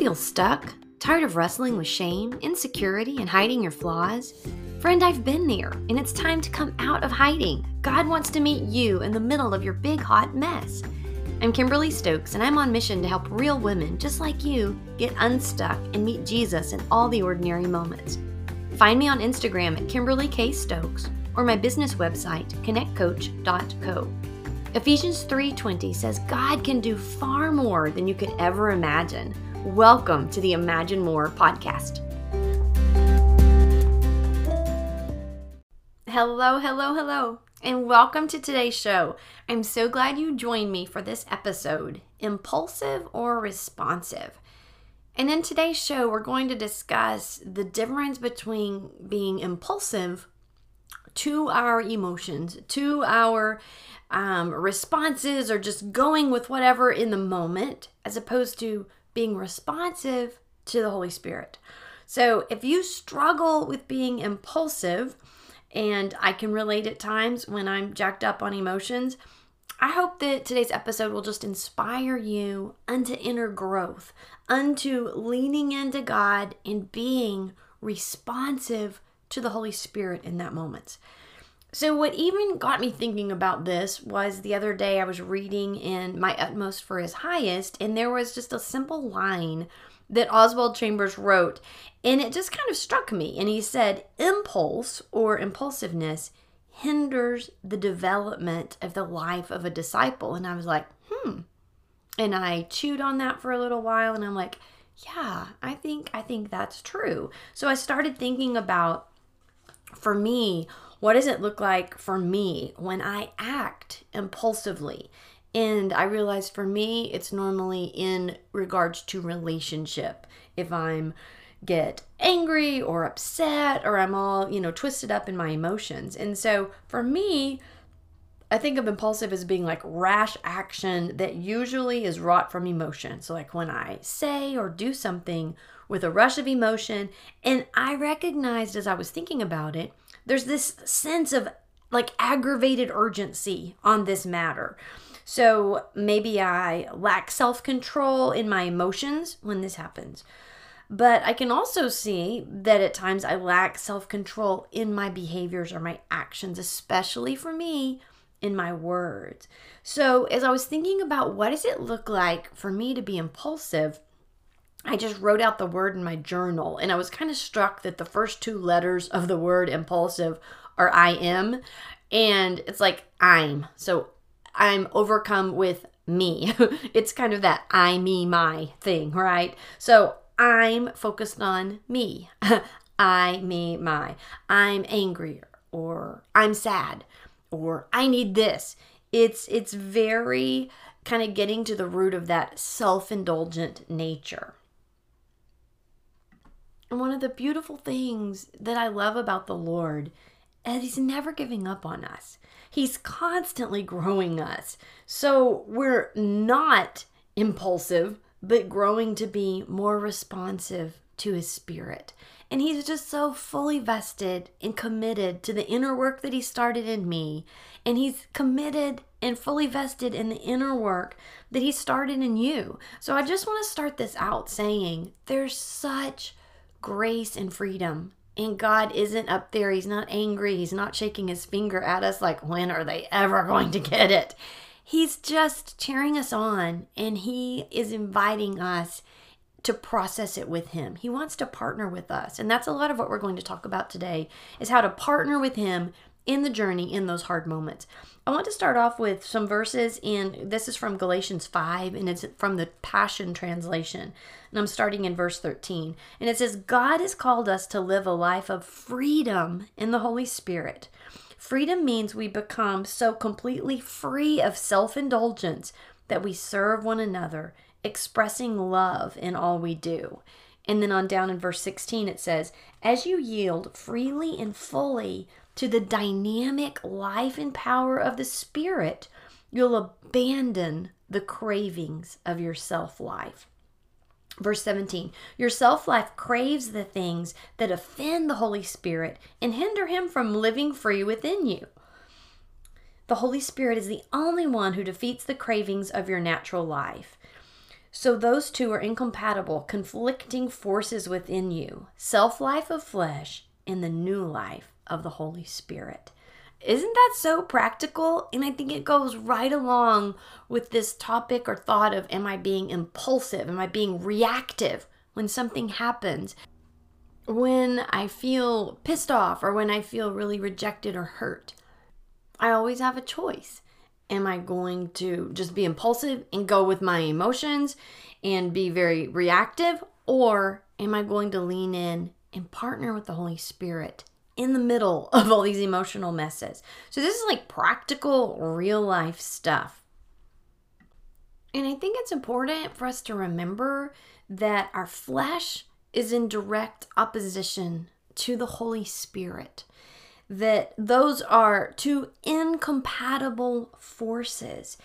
feel stuck? Tired of wrestling with shame, insecurity, and hiding your flaws? Friend, I've been there, and it's time to come out of hiding. God wants to meet you in the middle of your big hot mess. I'm Kimberly Stokes, and I'm on mission to help real women just like you get unstuck and meet Jesus in all the ordinary moments. Find me on Instagram at Kimberly K. Stokes or my business website, connectcoach.co. Ephesians 3:20 says God can do far more than you could ever imagine. Welcome to the Imagine More podcast. Hello, hello, hello, and welcome to today's show. I'm so glad you joined me for this episode Impulsive or Responsive? And in today's show, we're going to discuss the difference between being impulsive to our emotions, to our um, responses, or just going with whatever in the moment, as opposed to being responsive to the Holy Spirit. So if you struggle with being impulsive, and I can relate at times when I'm jacked up on emotions, I hope that today's episode will just inspire you unto inner growth, unto leaning into God and being responsive to the Holy Spirit in that moment. So, what even got me thinking about this was the other day I was reading in My Utmost for His Highest, and there was just a simple line that Oswald Chambers wrote, and it just kind of struck me. And he said, Impulse or impulsiveness hinders the development of the life of a disciple. And I was like, hmm. And I chewed on that for a little while, and I'm like, yeah, I think I think that's true. So I started thinking about for me, what does it look like for me when I act impulsively? And I realize for me, it's normally in regards to relationship. If I'm get angry or upset or I'm all, you know, twisted up in my emotions. And so for me, I think of impulsive as being like rash action that usually is wrought from emotion. So, like when I say or do something with a rush of emotion, and I recognized as I was thinking about it, there's this sense of like aggravated urgency on this matter. So, maybe I lack self control in my emotions when this happens. But I can also see that at times I lack self control in my behaviors or my actions, especially for me in my words. So, as I was thinking about what does it look like for me to be impulsive, I just wrote out the word in my journal and I was kind of struck that the first two letters of the word impulsive are I am and it's like I'm. So, I'm overcome with me. it's kind of that I, me, my thing, right? So, I'm focused on me. I, me, my. I'm angry or I'm sad or I need this. It's it's very kind of getting to the root of that self-indulgent nature. And one of the beautiful things that I love about the Lord is he's never giving up on us. He's constantly growing us. So we're not impulsive, but growing to be more responsive to his spirit. And he's just so fully vested and committed to the inner work that he started in me. And he's committed and fully vested in the inner work that he started in you. So I just want to start this out saying there's such grace and freedom. And God isn't up there. He's not angry. He's not shaking his finger at us like, when are they ever going to get it? He's just cheering us on and he is inviting us to process it with him. He wants to partner with us. And that's a lot of what we're going to talk about today is how to partner with him in the journey in those hard moments. I want to start off with some verses in this is from Galatians 5 and it's from the Passion translation. And I'm starting in verse 13. And it says God has called us to live a life of freedom in the Holy Spirit. Freedom means we become so completely free of self-indulgence that we serve one another expressing love in all we do. And then on down in verse 16, it says, As you yield freely and fully to the dynamic life and power of the Spirit, you'll abandon the cravings of your self life. Verse 17, your self life craves the things that offend the Holy Spirit and hinder him from living free within you. The Holy Spirit is the only one who defeats the cravings of your natural life. So those two are incompatible, conflicting forces within you self life of flesh and the new life of the Holy Spirit. Isn't that so practical? And I think it goes right along with this topic or thought of am I being impulsive? Am I being reactive when something happens? When I feel pissed off or when I feel really rejected or hurt, I always have a choice. Am I going to just be impulsive and go with my emotions and be very reactive? Or am I going to lean in and partner with the Holy Spirit in the middle of all these emotional messes. So, this is like practical, real life stuff. And I think it's important for us to remember that our flesh is in direct opposition to the Holy Spirit. That those are two incompatible forces.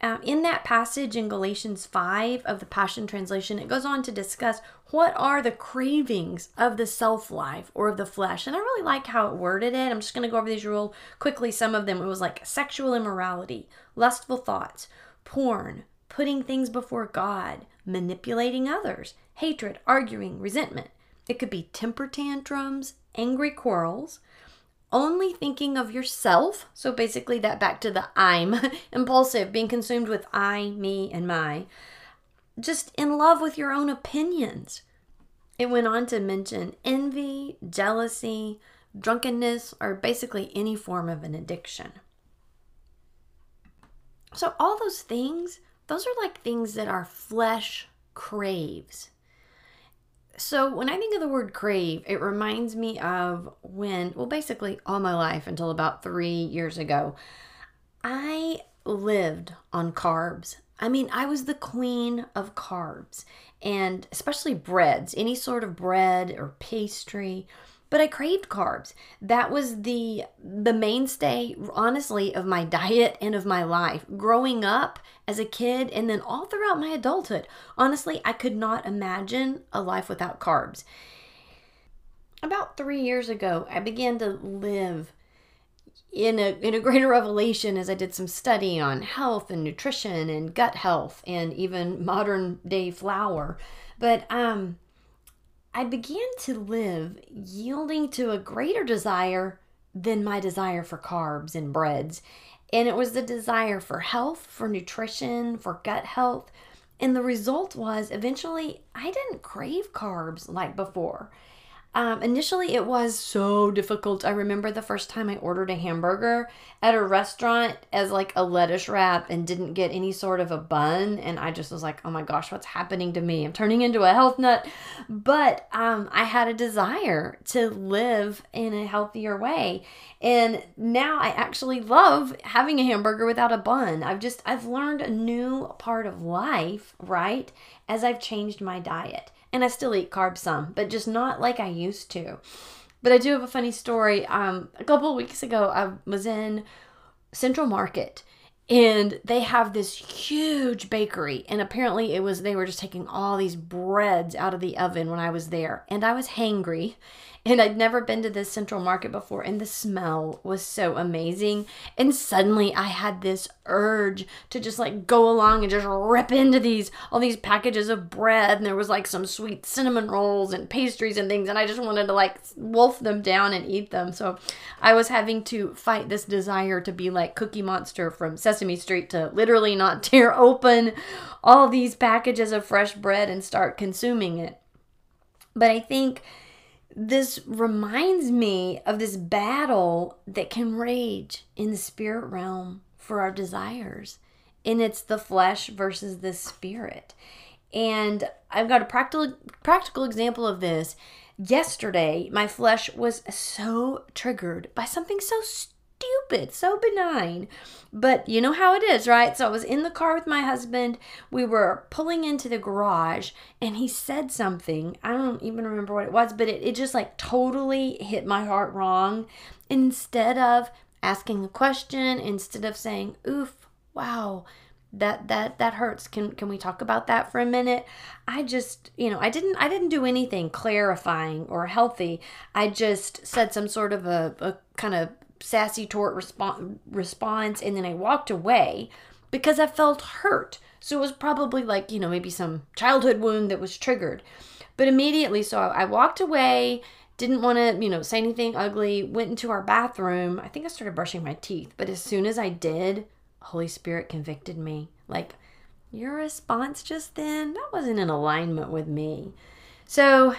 Um, in that passage in Galatians 5 of the Passion Translation, it goes on to discuss what are the cravings of the self life or of the flesh. And I really like how it worded it. I'm just going to go over these real quickly. Some of them, it was like sexual immorality, lustful thoughts, porn, putting things before God, manipulating others, hatred, arguing, resentment. It could be temper tantrums, angry quarrels, only thinking of yourself. So basically, that back to the I'm impulsive, being consumed with I, me, and my. Just in love with your own opinions. It went on to mention envy, jealousy, drunkenness, or basically any form of an addiction. So, all those things, those are like things that our flesh craves. So, when I think of the word crave, it reminds me of when, well, basically all my life until about three years ago, I lived on carbs. I mean, I was the queen of carbs and especially breads, any sort of bread or pastry but I craved carbs. That was the the mainstay honestly of my diet and of my life growing up as a kid and then all throughout my adulthood. Honestly, I could not imagine a life without carbs. About 3 years ago, I began to live in a in a greater revelation as I did some study on health and nutrition and gut health and even modern day flour. But um I began to live yielding to a greater desire than my desire for carbs and breads. And it was the desire for health, for nutrition, for gut health. And the result was eventually I didn't crave carbs like before. Um, initially, it was so difficult. I remember the first time I ordered a hamburger at a restaurant as like a lettuce wrap and didn't get any sort of a bun. And I just was like, oh my gosh, what's happening to me? I'm turning into a health nut. But um, I had a desire to live in a healthier way. And now I actually love having a hamburger without a bun. I've just, I've learned a new part of life, right? As I've changed my diet and I still eat carbs some, but just not like I used to. But I do have a funny story. Um, a couple weeks ago, I was in Central Market and they have this huge bakery and apparently it was they were just taking all these breads out of the oven when i was there and i was hangry and I'd never been to this central market before, and the smell was so amazing. And suddenly I had this urge to just like go along and just rip into these all these packages of bread, and there was like some sweet cinnamon rolls and pastries and things, and I just wanted to like wolf them down and eat them. So I was having to fight this desire to be like Cookie Monster from Sesame Street to literally not tear open all these packages of fresh bread and start consuming it. But I think this reminds me of this battle that can rage in the spirit realm for our desires. And it's the flesh versus the spirit. And I've got a practical practical example of this. Yesterday, my flesh was so triggered by something so stupid stupid, so benign. But you know how it is, right? So I was in the car with my husband. We were pulling into the garage and he said something. I don't even remember what it was, but it, it just like totally hit my heart wrong. Instead of asking a question, instead of saying, oof, wow, that that that hurts can can we talk about that for a minute i just you know i didn't i didn't do anything clarifying or healthy i just said some sort of a, a kind of sassy tort response response and then I walked away because I felt hurt. So it was probably like, you know, maybe some childhood wound that was triggered. But immediately, so I walked away, didn't want to, you know, say anything ugly, went into our bathroom. I think I started brushing my teeth. But as soon as I did, Holy Spirit convicted me. Like, your response just then, that wasn't in alignment with me. So,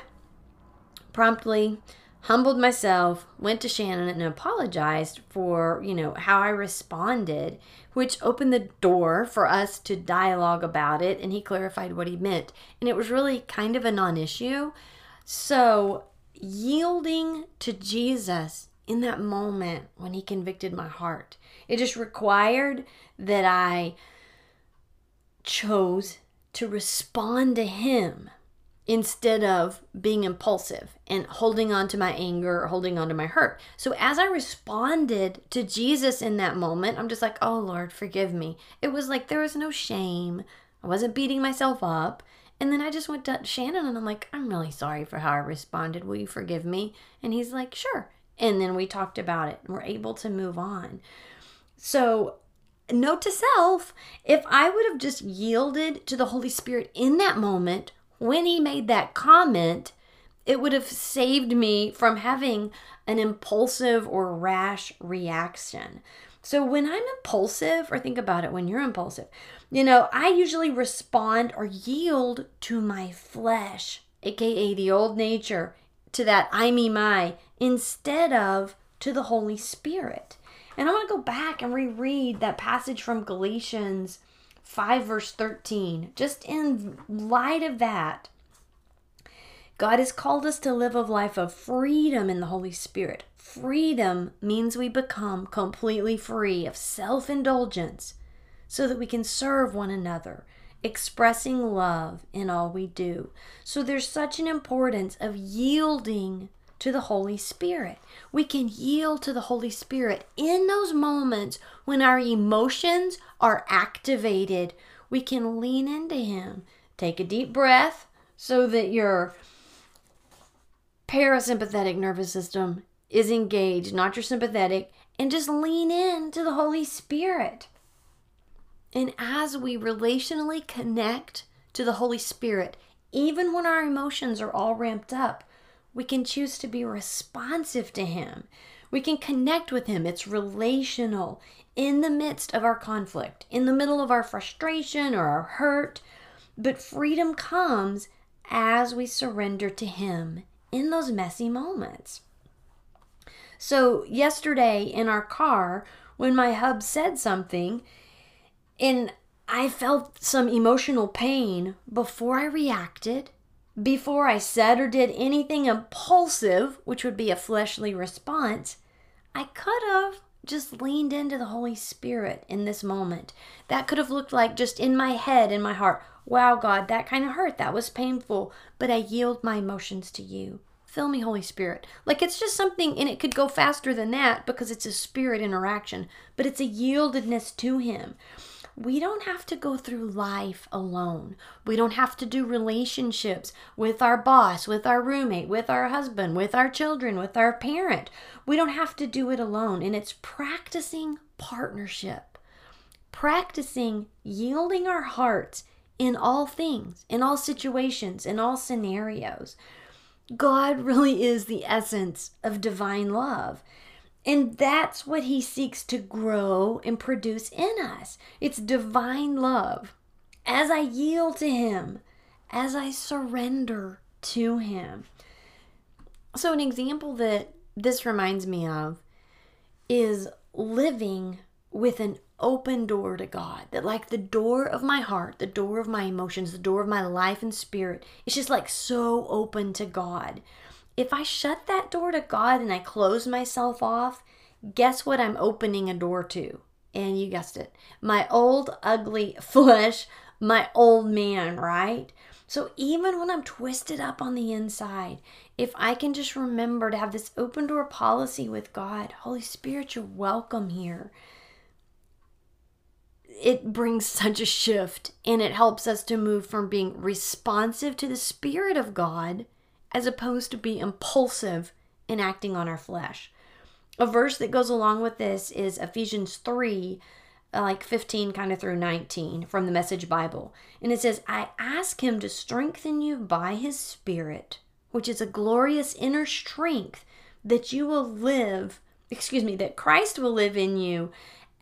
promptly humbled myself, went to Shannon and apologized for, you know, how I responded, which opened the door for us to dialogue about it and he clarified what he meant. And it was really kind of a non-issue. So, yielding to Jesus in that moment when he convicted my heart, it just required that I chose to respond to him instead of being impulsive and holding on to my anger or holding on to my hurt. So as I responded to Jesus in that moment, I'm just like, oh Lord, forgive me. It was like there was no shame. I wasn't beating myself up. And then I just went to Shannon and I'm like, I'm really sorry for how I responded. Will you forgive me? And he's like, sure. And then we talked about it and we're able to move on. So note to self if I would have just yielded to the Holy Spirit in that moment when he made that comment, it would have saved me from having an impulsive or rash reaction. So when I'm impulsive, or think about it when you're impulsive, you know, I usually respond or yield to my flesh, aka the old nature, to that I me my, instead of to the Holy Spirit. And I want to go back and reread that passage from Galatians 5, verse 13. Just in light of that, God has called us to live a life of freedom in the Holy Spirit. Freedom means we become completely free of self indulgence so that we can serve one another, expressing love in all we do. So there's such an importance of yielding to the Holy Spirit. We can yield to the Holy Spirit in those moments when our emotions are activated. We can lean into Him. Take a deep breath so that your parasympathetic nervous system is engaged, not your sympathetic, and just lean in to the Holy Spirit. And as we relationally connect to the Holy Spirit, even when our emotions are all ramped up, we can choose to be responsive to Him. We can connect with Him. It's relational in the midst of our conflict, in the middle of our frustration or our hurt. But freedom comes as we surrender to Him in those messy moments. So, yesterday in our car, when my hub said something, and I felt some emotional pain before I reacted, before I said or did anything impulsive, which would be a fleshly response, I could have just leaned into the Holy Spirit in this moment. That could have looked like just in my head, in my heart, wow, God, that kind of hurt. That was painful. But I yield my emotions to you. Fill me, Holy Spirit. Like it's just something, and it could go faster than that because it's a spirit interaction, but it's a yieldedness to Him we don't have to go through life alone. We don't have to do relationships with our boss, with our roommate, with our husband, with our children, with our parent. We don't have to do it alone. And it's practicing partnership, practicing yielding our hearts in all things, in all situations, in all scenarios. God really is the essence of divine love. And that's what he seeks to grow and produce in us. It's divine love. As I yield to him, as I surrender to him. So, an example that this reminds me of is living with an open door to God. That, like the door of my heart, the door of my emotions, the door of my life and spirit, it's just like so open to God if I shut that door to God and I close myself off, guess what I'm opening a door to? And you guessed it my old, ugly flesh, my old man, right? So even when I'm twisted up on the inside, if I can just remember to have this open door policy with God, Holy Spirit, you're welcome here. It brings such a shift and it helps us to move from being responsive to the Spirit of God as opposed to be impulsive in acting on our flesh. A verse that goes along with this is Ephesians 3, uh, like 15 kind of through 19 from the Message Bible. And it says, I ask him to strengthen you by his Spirit, which is a glorious inner strength that you will live, excuse me, that Christ will live in you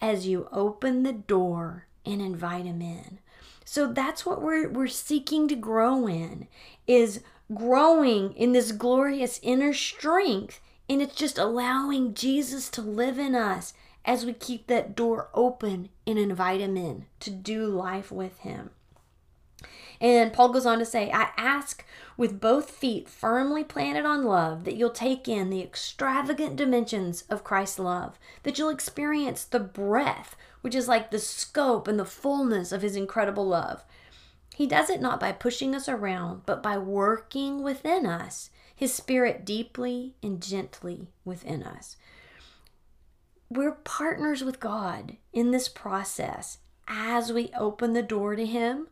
as you open the door and invite him in. So that's what we're we're seeking to grow in is growing in this glorious inner strength and it's just allowing Jesus to live in us as we keep that door open and invite him in to do life with him. And Paul goes on to say, I ask with both feet firmly planted on love that you'll take in the extravagant dimensions of Christ's love, that you'll experience the breadth, which is like the scope and the fullness of his incredible love. He does it not by pushing us around, but by working within us, his spirit deeply and gently within us we're partners with God in this process as we open the door to Him,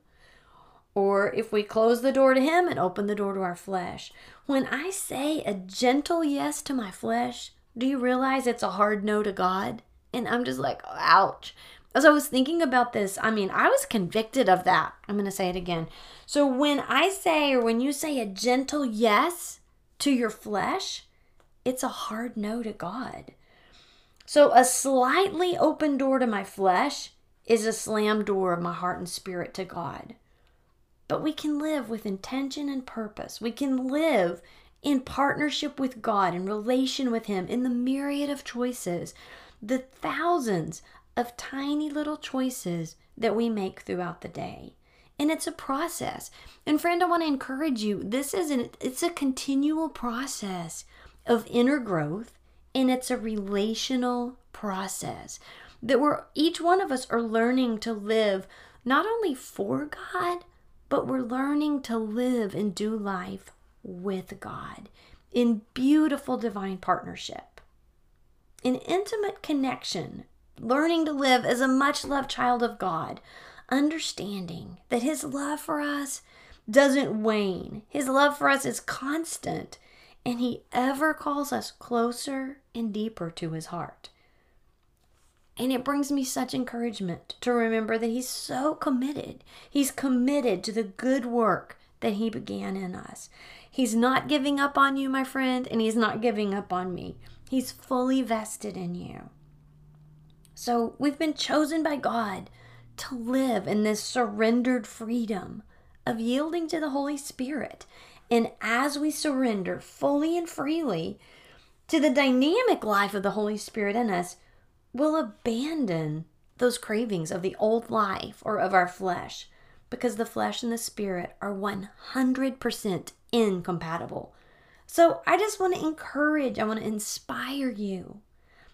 or if we close the door to Him and open the door to our flesh. When I say a gentle yes to my flesh, do you realize it's a hard no to God? And I'm just like, ouch. As I was thinking about this, I mean, I was convicted of that. I'm going to say it again. So when I say, or when you say a gentle yes to your flesh, it's a hard no to God. So, a slightly open door to my flesh is a slam door of my heart and spirit to God. But we can live with intention and purpose. We can live in partnership with God, in relation with Him, in the myriad of choices, the thousands of tiny little choices that we make throughout the day. And it's a process. And friend, I want to encourage you, this is an it's a continual process of inner growth and it's a relational process that we're each one of us are learning to live not only for God, but we're learning to live and do life with God in beautiful divine partnership, in intimate connection, learning to live as a much loved child of God, understanding that His love for us doesn't wane, His love for us is constant, and He ever calls us closer and deeper to His heart. And it brings me such encouragement to remember that He's so committed. He's committed to the good work that He began in us. He's not giving up on you, my friend, and He's not giving up on me. He's fully vested in you. So we've been chosen by God to live in this surrendered freedom of yielding to the Holy Spirit and as we surrender fully and freely to the dynamic life of the Holy Spirit in us, we'll abandon those cravings of the old life or of our flesh because the flesh and the spirit are 100% incompatible. So I just want to encourage, I want to inspire you.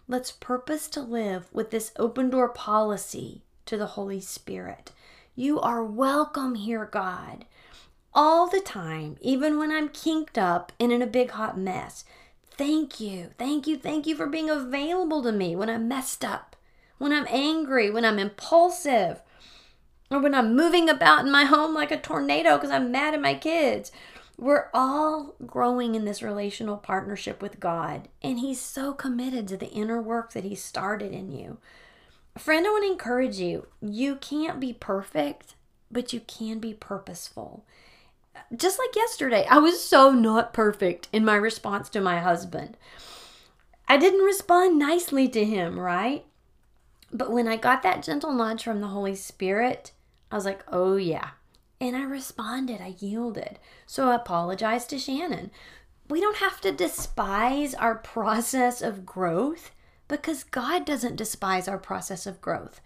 Let's purpose to live with this open door policy to the Holy Spirit. You are welcome here, God all the time, even when I'm kinked up and in a big hot mess. Thank you, thank you, thank you for being available to me when I'm messed up, when I'm angry, when I'm impulsive, or when I'm moving about in my home like a tornado because I'm mad at my kids. We're all growing in this relational partnership with God, and He's so committed to the inner work that He started in you. Friend, I want to encourage you you can't be perfect, but you can be purposeful just like yesterday, I was so not perfect in my response to my husband. I didn't respond nicely to him, right? But when I got that gentle nudge from the Holy Spirit, I was like, oh yeah. And I responded, I yielded. So I apologized to Shannon. We don't have to despise our process of growth because God doesn't despise our process of growth.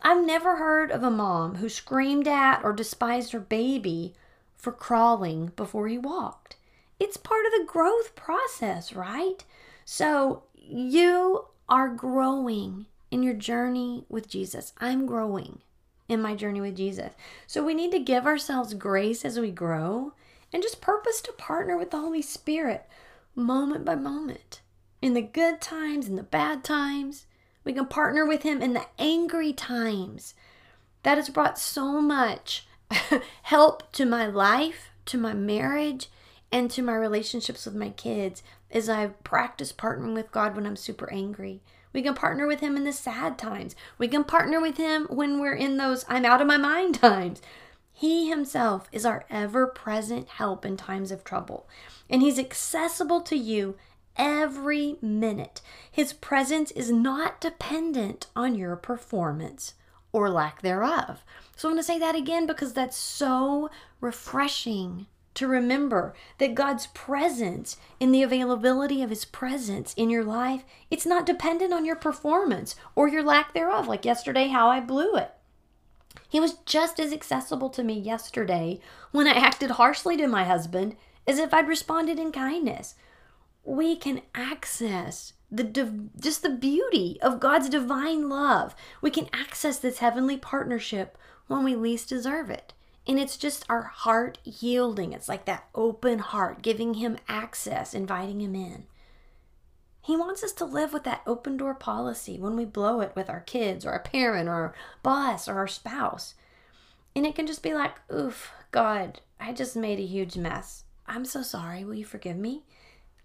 I've never heard of a mom who screamed at or despised her baby for crawling before he walked. It's part of the growth process, right? So you are growing in your journey with Jesus. I'm growing in my journey with Jesus. So we need to give ourselves grace as we grow and just purpose to partner with the Holy Spirit moment by moment. In the good times, in the bad times, we can partner with Him in the angry times. That has brought so much help to my life, to my marriage, and to my relationships with my kids as I practice partnering with God when I'm super angry, We can partner with Him in the sad times. We can partner with Him when we're in those I'm out of my mind times. He Himself is our ever present help in times of trouble, and He's accessible to you every minute. His presence is not dependent on your performance or lack thereof. So I'm going to say that again because that's so refreshing to remember that God's presence in the availability of his presence in your life, it's not dependent on your performance or your lack thereof, like yesterday how I blew it. He was just as accessible to me yesterday when I acted harshly to my husband as if I'd responded in kindness. We can access the div- just the beauty of God's divine love. We can access this heavenly partnership when we least deserve it. And it's just our heart yielding. It's like that open heart, giving Him access, inviting Him in. He wants us to live with that open door policy when we blow it with our kids or a parent or our boss or our spouse. And it can just be like, oof, God, I just made a huge mess. I'm so sorry. Will you forgive me?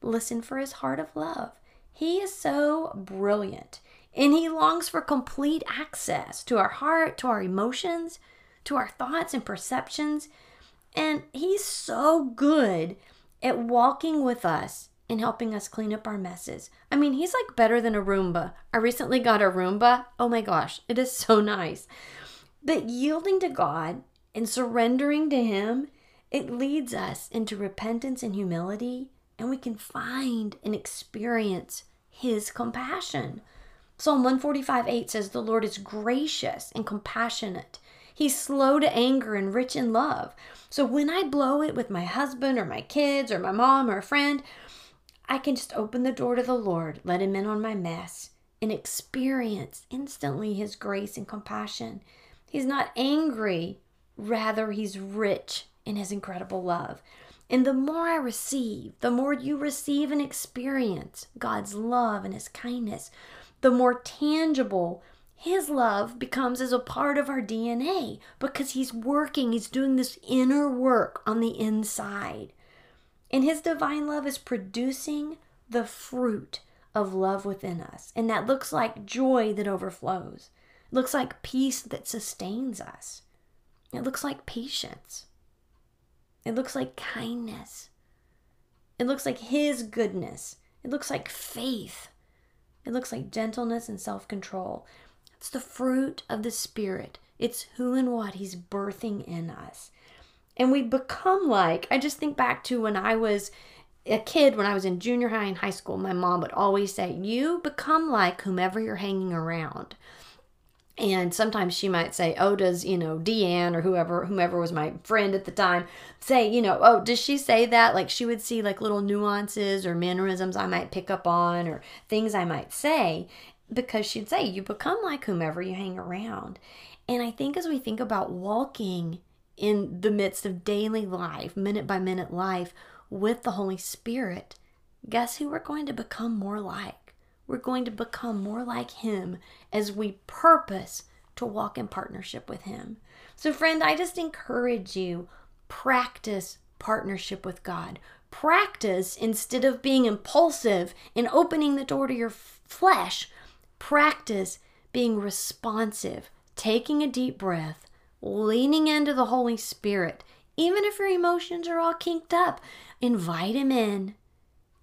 Listen for His heart of love. He is so brilliant and He longs for complete access to our heart, to our emotions to our thoughts and perceptions. And He's so good at walking with us and helping us clean up our messes. I mean, He's like better than a Roomba. I recently got a Roomba. Oh my gosh, it is so nice. But yielding to God and surrendering to Him, it leads us into repentance and humility, and we can find and experience His compassion. Psalm 145 8 says, The Lord is gracious and compassionate He's slow to anger and rich in love. So when I blow it with my husband or my kids or my mom or a friend, I can just open the door to the Lord, let Him in on my mess, and experience instantly His grace and compassion. He's not angry, rather, He's rich in His incredible love. And the more I receive, the more you receive and experience God's love and His kindness, the more tangible his love becomes as a part of our DNA because he's working, he's doing this inner work on the inside. And his divine love is producing the fruit of love within us. And that looks like joy that overflows. It looks like peace that sustains us. It looks like patience. It looks like kindness. It looks like his goodness. It looks like faith. It looks like gentleness and self control. It's the fruit of the Spirit. It's who and what He's birthing in us. And we become like, I just think back to when I was a kid, when I was in junior high and high school, my mom would always say, You become like whomever you're hanging around. And sometimes she might say, "Oh, does you know Deanne or whoever, whomever was my friend at the time, say, you know, oh, does she say that?" Like she would see like little nuances or mannerisms I might pick up on or things I might say, because she'd say, You become like whomever you hang around. And I think as we think about walking in the midst of daily life, minute by minute life with the Holy Spirit, guess who we're going to become more like? We're going to become more like Him as we purpose to walk in partnership with Him. So, friend, I just encourage you practice partnership with God. Practice instead of being impulsive and opening the door to your flesh Practice being responsive, taking a deep breath, leaning into the Holy Spirit. Even if your emotions are all kinked up, invite Him in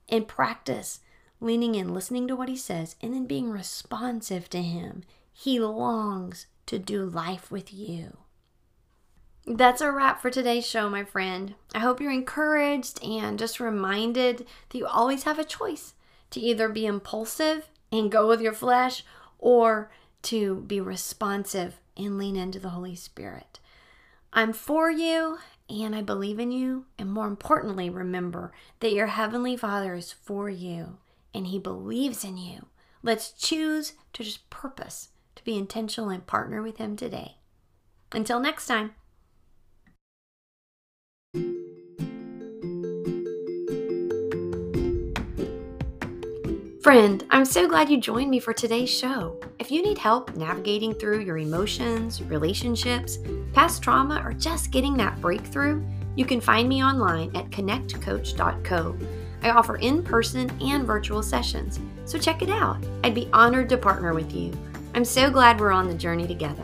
and practice leaning in, listening to what He says, and then being responsive to Him. He longs to do life with you. That's a wrap for today's show, my friend. I hope you're encouraged and just reminded that you always have a choice to either be impulsive and go with your flesh or to be responsive and lean into the Holy Spirit. I'm for you and I believe in you. And more importantly, remember that your Heavenly Father is for you and He believes in you. Let's choose to just purpose to be intentional and partner with Him today. Until next time. Friend, I'm so glad you joined me for today's show. If you need help navigating through your emotions, relationships, past trauma, or just getting that breakthrough, you can find me online at connectcoach.co. I offer in person and virtual sessions, so check it out. I'd be honored to partner with you. I'm so glad we're on the journey together.